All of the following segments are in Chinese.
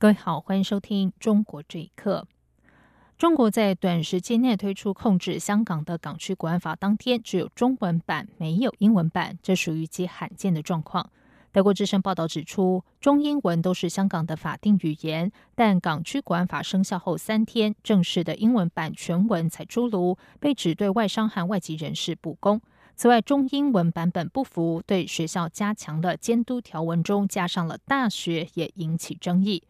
各位好，欢迎收听《中国这一刻》。中国在短时间内推出控制香港的港区国安法，当天只有中文版，没有英文版，这属于极罕见的状况。德国之声报道指出，中英文都是香港的法定语言，但港区国安法生效后三天，正式的英文版全文才出炉，被指对外商和外籍人士不公。此外，中英文版本不符，对学校加强了监督条文中加上了大学，也引起争议。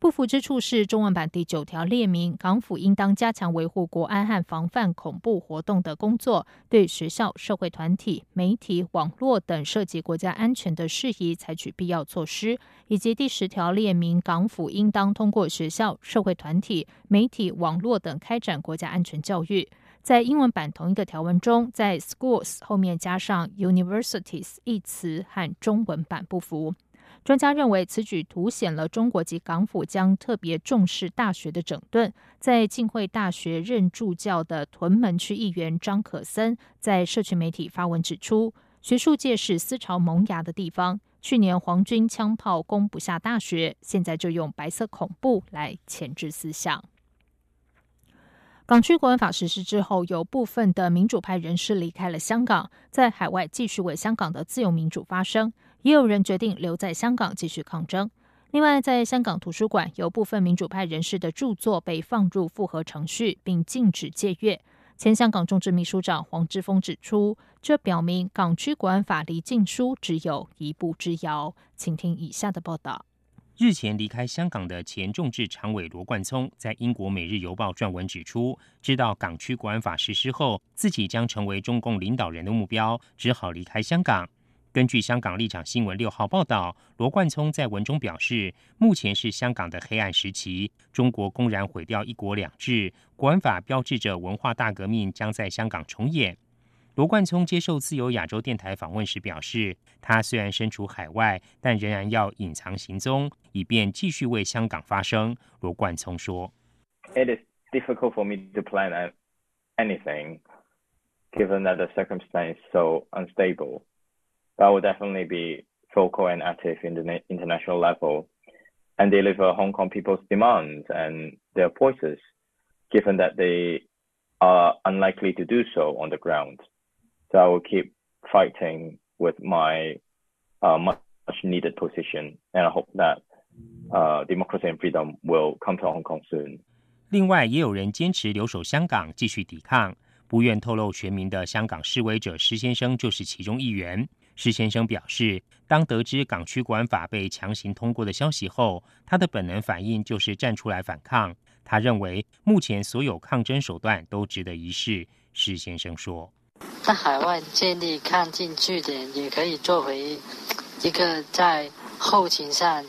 不符之处是，中文版第九条列明，港府应当加强维护国安和防范恐怖活动的工作，对学校、社会团体、媒体、网络等涉及国家安全的事宜采取必要措施；以及第十条列明，港府应当通过学校、社会团体、媒体、网络等开展国家安全教育。在英文版同一个条文中，在 schools 后面加上 universities 一词，和中文版不符。专家认为，此举凸显了中国及港府将特别重视大学的整顿。在浸会大学任助教的屯门区议员张可森在社区媒体发文指出，学术界是思潮萌芽的地方。去年皇军枪炮攻不下大学，现在就用白色恐怖来钳制思想。港区国安法实施之后，有部分的民主派人士离开了香港，在海外继续为香港的自由民主发声。也有人决定留在香港继续抗争。另外，在香港图书馆，有部分民主派人士的著作被放入复核程序，并禁止借阅。前香港众志秘书长黄之锋指出，这表明港区国安法离禁书只有一步之遥。请听以下的报道：日前离开香港的前众志常委罗冠聪，在英国《每日邮报》撰文指出，知道港区国安法实施后，自己将成为中共领导人的目标，只好离开香港。根据香港立场新闻六号报道，罗冠聪在文中表示，目前是香港的黑暗时期，中国公然毁掉一国两制，国安法标志着文化大革命将在香港重演。罗冠聪接受自由亚洲电台访问时表示，他虽然身处海外，但仍然要隐藏行踪，以便继续为香港发声。罗冠聪说：“It is difficult for me to plan anything, given that the circumstance so unstable.” I will definitely be vocal and active in the international level and deliver Hong Kong people's demands and their voices, given that they are unlikely to do so on the ground. So I will keep fighting with my uh, much needed position, and I hope that uh, democracy and freedom will come to Hong Kong soon. 另外，也有人坚持留守香港，继续抵抗，不愿透露全名的香港示威者施先生就是其中一员。 施先生表示，当得知港区管法被强行通过的消息后，他的本能反应就是站出来反抗。他认为，目前所有抗争手段都值得一试。施先生说：“在海外建立抗进据点，也可以作为一个在后勤上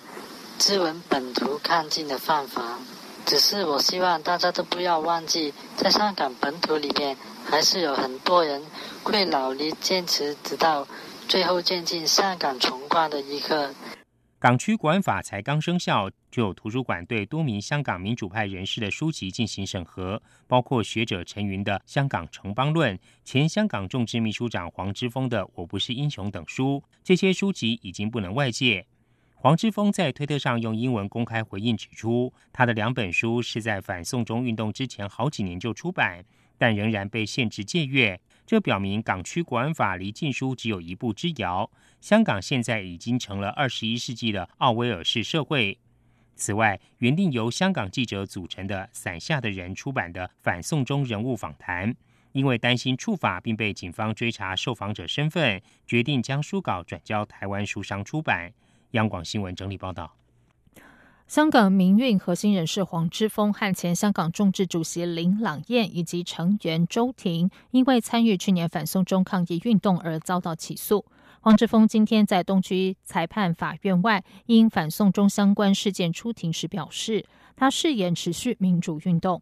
支援本土抗进的方法。只是我希望大家都不要忘记，在香港本土里面，还是有很多人会努力坚持，直到。”最后渐进香港重光的一刻。港区国安法才刚生效，就有图书馆对多名香港民主派人士的书籍进行审核，包括学者陈云的《香港城邦论》、前香港众志秘书长黄之锋的《我不是英雄》等书。这些书籍已经不能外借。黄之锋在推特上用英文公开回应，指出他的两本书是在反送中运动之前好几年就出版，但仍然被限制借阅。这表明港区国安法离禁书只有一步之遥。香港现在已经成了二十一世纪的奥威尔式社会。此外，原定由香港记者组成的“伞下的人”出版的反送中人物访谈，因为担心触法并被警方追查受访者身份，决定将书稿转交台湾书商出版。央广新闻整理报道。香港民运核心人士黄之锋和前香港众志主席林朗彦以及成员周庭，因为参与去年反送中抗议运动而遭到起诉。黄之峰今天在东区裁判法院外因反送中相关事件出庭时表示，他誓言持续民主运动。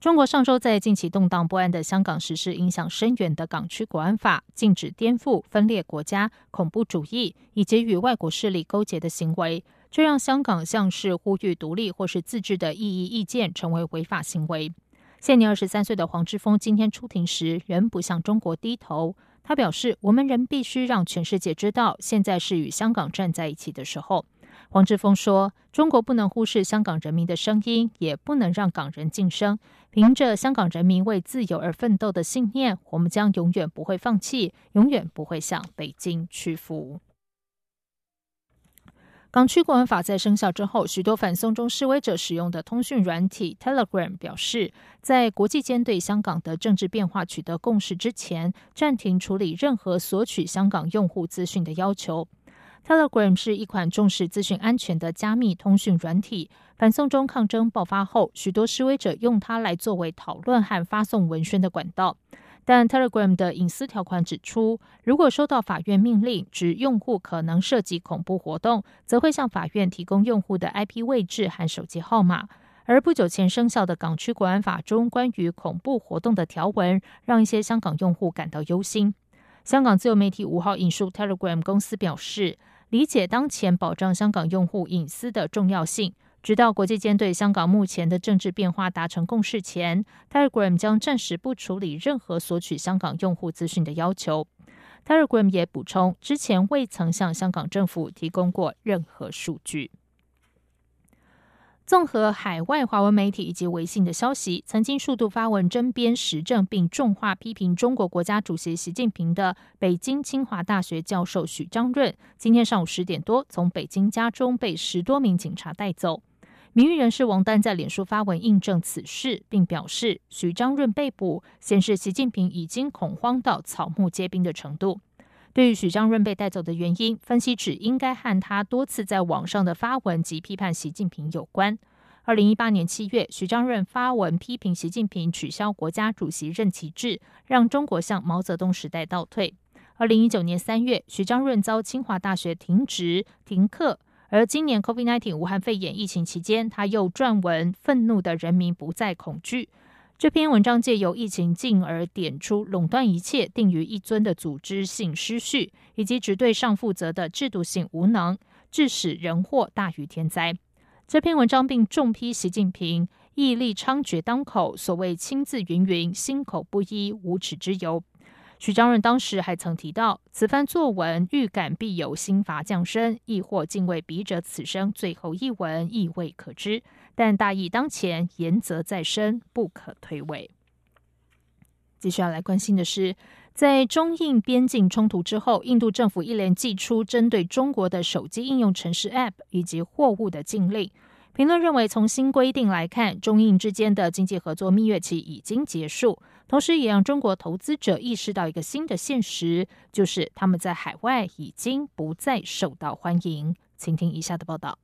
中国上周在近期动荡不安的香港实施影响深远的港区国安法，禁止颠覆、分裂国家、恐怖主义以及与外国势力勾结的行为，这让香港像是呼吁独立或是自治的异议意见成为违法行为。现年二十三岁的黄之锋今天出庭时，仍不向中国低头。他表示：“我们仍必须让全世界知道，现在是与香港站在一起的时候。”黄志峰说：“中国不能忽视香港人民的声音，也不能让港人晋升。凭着香港人民为自由而奋斗的信念，我们将永远不会放弃，永远不会向北京屈服。”港区国安法在生效之后，许多反送中示威者使用的通讯软体 Telegram 表示，在国际间对香港的政治变化取得共识之前，暂停处理任何索取香港用户资讯的要求。Telegram 是一款重视资讯安全的加密通讯软体。反送中抗争爆发后，许多示威者用它来作为讨论和发送文宣的管道。但 Telegram 的隐私条款指出，如果收到法院命令指用户可能涉及恐怖活动，则会向法院提供用户的 IP 位置和手机号码。而不久前生效的港区国安法中关于恐怖活动的条文，让一些香港用户感到忧心。香港自由媒体五号引述 Telegram 公司表示，理解当前保障香港用户隐私的重要性。直到国际间对香港目前的政治变化达成共识前，Telegram 将暂时不处理任何索取香港用户资讯的要求。Telegram 也补充，之前未曾向香港政府提供过任何数据。综合海外华文媒体以及微信的消息，曾经数度发文争辩时政并重话批评中国国家主席习近平的北京清华大学教授许章润，今天上午十点多从北京家中被十多名警察带走。名誉人士王丹在脸书发文印证此事，并表示许章润被捕显示习近平已经恐慌到草木皆兵的程度。对于许章润被带走的原因，分析指应该和他多次在网上的发文及批判习近平有关。二零一八年七月，许章润发文批评习近平取消国家主席任期制，让中国向毛泽东时代倒退。二零一九年三月，许章润遭清华大学停职停课。而今年 COVID-19 武汉肺炎疫情期间，他又撰文：“愤怒的人民不再恐惧。”这篇文章借由疫情，进而点出垄断一切、定于一尊的组织性失序，以及只对上负责的制度性无能，致使人祸大于天灾。这篇文章并重批习近平毅力猖獗当口，所谓“亲自云云，心口不一，无耻之尤”。许章润当时还曾提到，此番作文预感必有新罚降生，亦或敬畏笔者此生最后一文，亦未可知。但大义当前，言则在身，不可推诿。继续要来关心的是，在中印边境冲突之后，印度政府一连寄出针对中国的手机应用程式 App 以及货物的禁令。评论认为，从新规定来看，中印之间的经济合作蜜月期已经结束。同时，也让中国投资者意识到一个新的现实，就是他们在海外已经不再受到欢迎。请听以下的报道：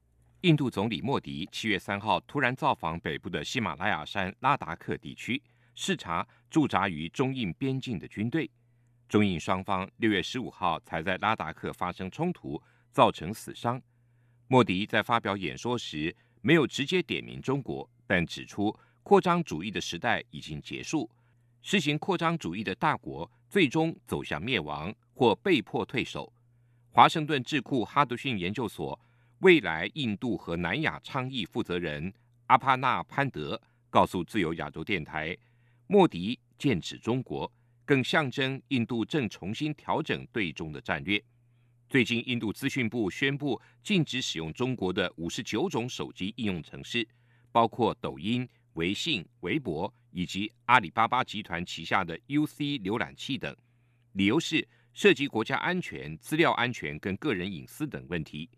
印度总理莫迪七月三号突然造访北部的喜马拉雅山拉达克地区，视察驻扎于中印边境的军队。中印双方六月十五号才在拉达克发生冲突，造成死伤。莫迪在发表演说时没有直接点名中国，但指出扩张主义的时代已经结束。实行扩张主义的大国最终走向灭亡或被迫退守。华盛顿智库哈德逊研究所未来印度和南亚倡议负责人阿帕纳潘德告诉自由亚洲电台：“莫迪剑指中国，更象征印度正重新调整对中的战略。”最近，印度资讯部宣布禁止使用中国的五十九种手机应用程式，包括抖音、微信、微博。以及阿里巴巴集团旗下的 UC 浏览器等，理由是涉及国家安全、资料安全跟个人隐私等问题。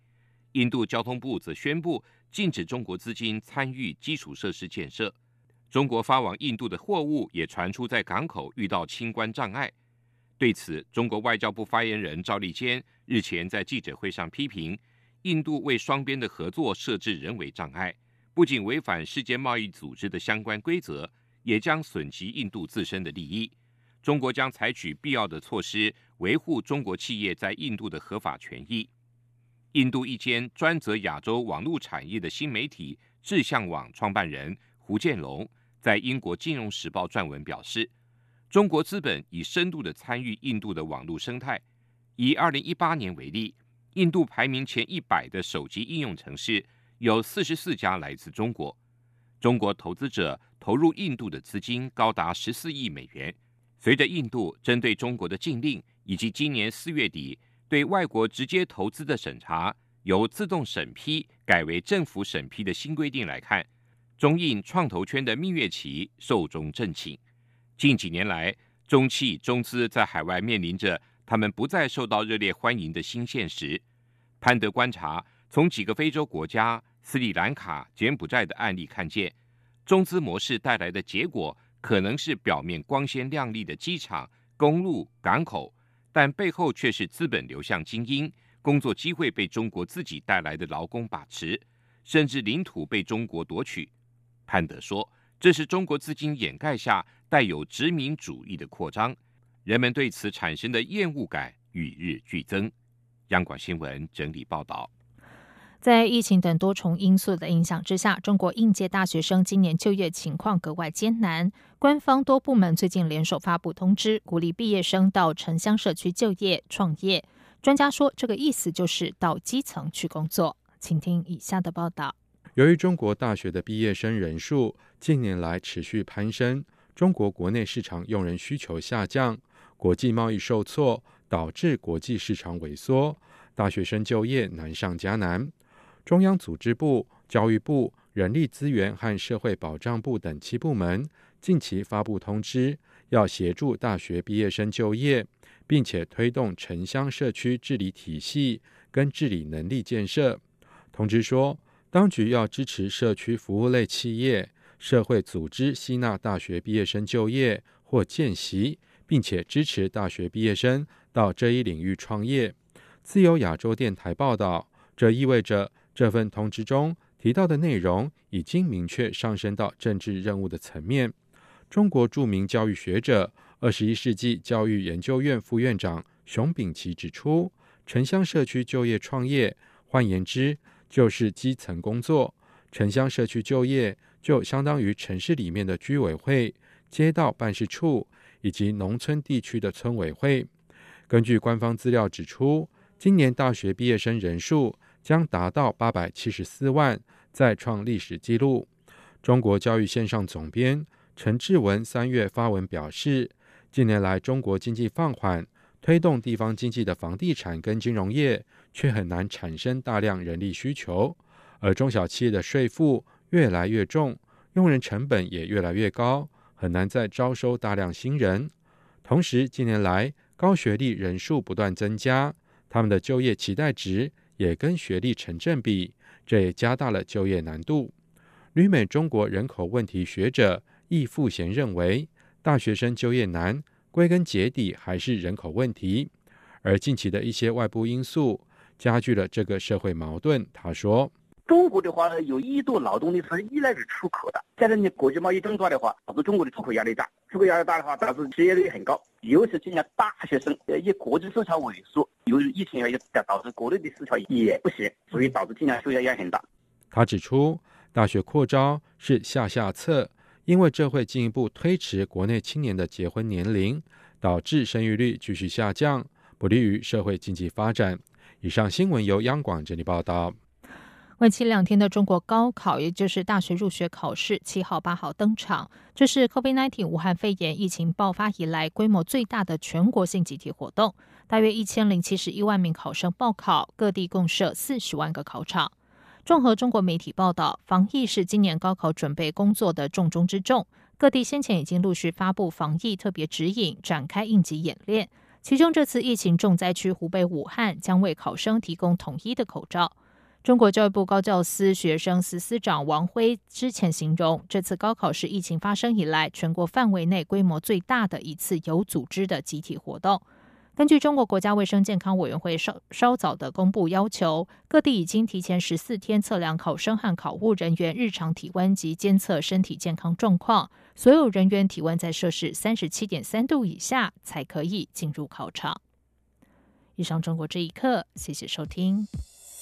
印度交通部则宣布禁止中国资金参与基础设施建设。中国发往印度的货物也传出在港口遇到清关障碍。对此，中国外交部发言人赵立坚日前在记者会上批评印度为双边的合作设置人为障碍，不仅违反世界贸易组织的相关规则。也将损及印度自身的利益。中国将采取必要的措施，维护中国企业在印度的合法权益。印度一间专责亚洲网络产业的新媒体智向网创办人胡建龙在英国《金融时报》撰文表示，中国资本已深度的参与印度的网络生态。以二零一八年为例，印度排名前一百的手机应用城市有四十四家来自中国。中国投资者投入印度的资金高达十四亿美元。随着印度针对中国的禁令，以及今年四月底对外国直接投资的审查由自动审批改为政府审批的新规定来看，中印创投圈的蜜月期寿终正寝。近几年来，中企中资在海外面临着。他们不再受到热烈欢迎的新现实。潘德观察，从几个非洲国家斯里兰卡、柬埔寨的案例看见，中资模式带来的结果可能是表面光鲜亮丽的机场、公路、港口，但背后却是资本流向精英，工作机会被中国自己带来的劳工把持，甚至领土被中国夺取。潘德说，这是中国资金掩盖下带有殖民主义的扩张。人们对此产生的厌恶感与日俱增。央广新闻整理报道，在疫情等多重因素的影响之下，中国应届大学生今年就业情况格外艰难。官方多部门最近联手发布通知，鼓励毕业生到城乡社区就业创业。专家说，这个意思就是到基层去工作。请听以下的报道：由于中国大学的毕业生人数近年来持续攀升，中国国内市场用人需求下降。国际贸易受挫，导致国际市场萎缩，大学生就业难上加难。中央组织部、教育部、人力资源和社会保障部等七部门近期发布通知，要协助大学毕业生就业，并且推动城乡社区治理体系跟治理能力建设。通知说，当局要支持社区服务类企业、社会组织吸纳大学毕业生就业或见习。并且支持大学毕业生到这一领域创业。自由亚洲电台报道，这意味着这份通知中提到的内容已经明确上升到政治任务的层面。中国著名教育学者、二十一世纪教育研究院副院长熊丙奇指出，城乡社区就业创业，换言之就是基层工作。城乡社区就业就相当于城市里面的居委会、街道办事处。以及农村地区的村委会，根据官方资料指出，今年大学毕业生人数将达到八百七十四万，再创历史纪录。中国教育线上总编陈志文三月发文表示，近年来中国经济放缓，推动地方经济的房地产跟金融业却很难产生大量人力需求，而中小企业的税负越来越重，用人成本也越来越高。很难再招收大量新人，同时近年来高学历人数不断增加，他们的就业期待值也跟学历成正比，这也加大了就业难度。旅美中国人口问题学者易富贤认为，大学生就业难，归根结底还是人口问题，而近期的一些外部因素加剧了这个社会矛盾。他说。中国的话呢，有一多劳动力是依赖于出口的。现在你国际贸易争端的话，导致中国的出口压力大，出口压力大的话，导致失业率很高。尤其今年大学生，呃，以国际市场萎缩，由于疫情原因，导致国内的市场也不行，所以导致今年就业压力很大。他指出，大学扩招是下下策，因为这会进一步推迟国内青年的结婚年龄，导致生育率继续下降，不利于社会经济发展。以上新闻由央广这里报道。为期两天的中国高考，也就是大学入学考试，七号、八号登场。这是 COVID-19 武汉肺炎疫情爆发以来规模最大的全国性集体活动，大约一千零七十一万名考生报考，各地共设四十万个考场。综合中国媒体报道，防疫是今年高考准备工作的重中之重。各地先前已经陆续发布防疫特别指引，展开应急演练。其中，这次疫情重灾区湖北武汉将为考生提供统一的口罩。中国教育部高教司学生司司长王辉之前形容，这次高考是疫情发生以来全国范围内规模最大的一次有组织的集体活动。根据中国国家卫生健康委员会稍稍早的公布要求，各地已经提前十四天测量考生和考务人员日常体温及监测身体健康状况，所有人员体温在摄氏三十七点三度以下才可以进入考场。以上中国这一刻，谢谢收听。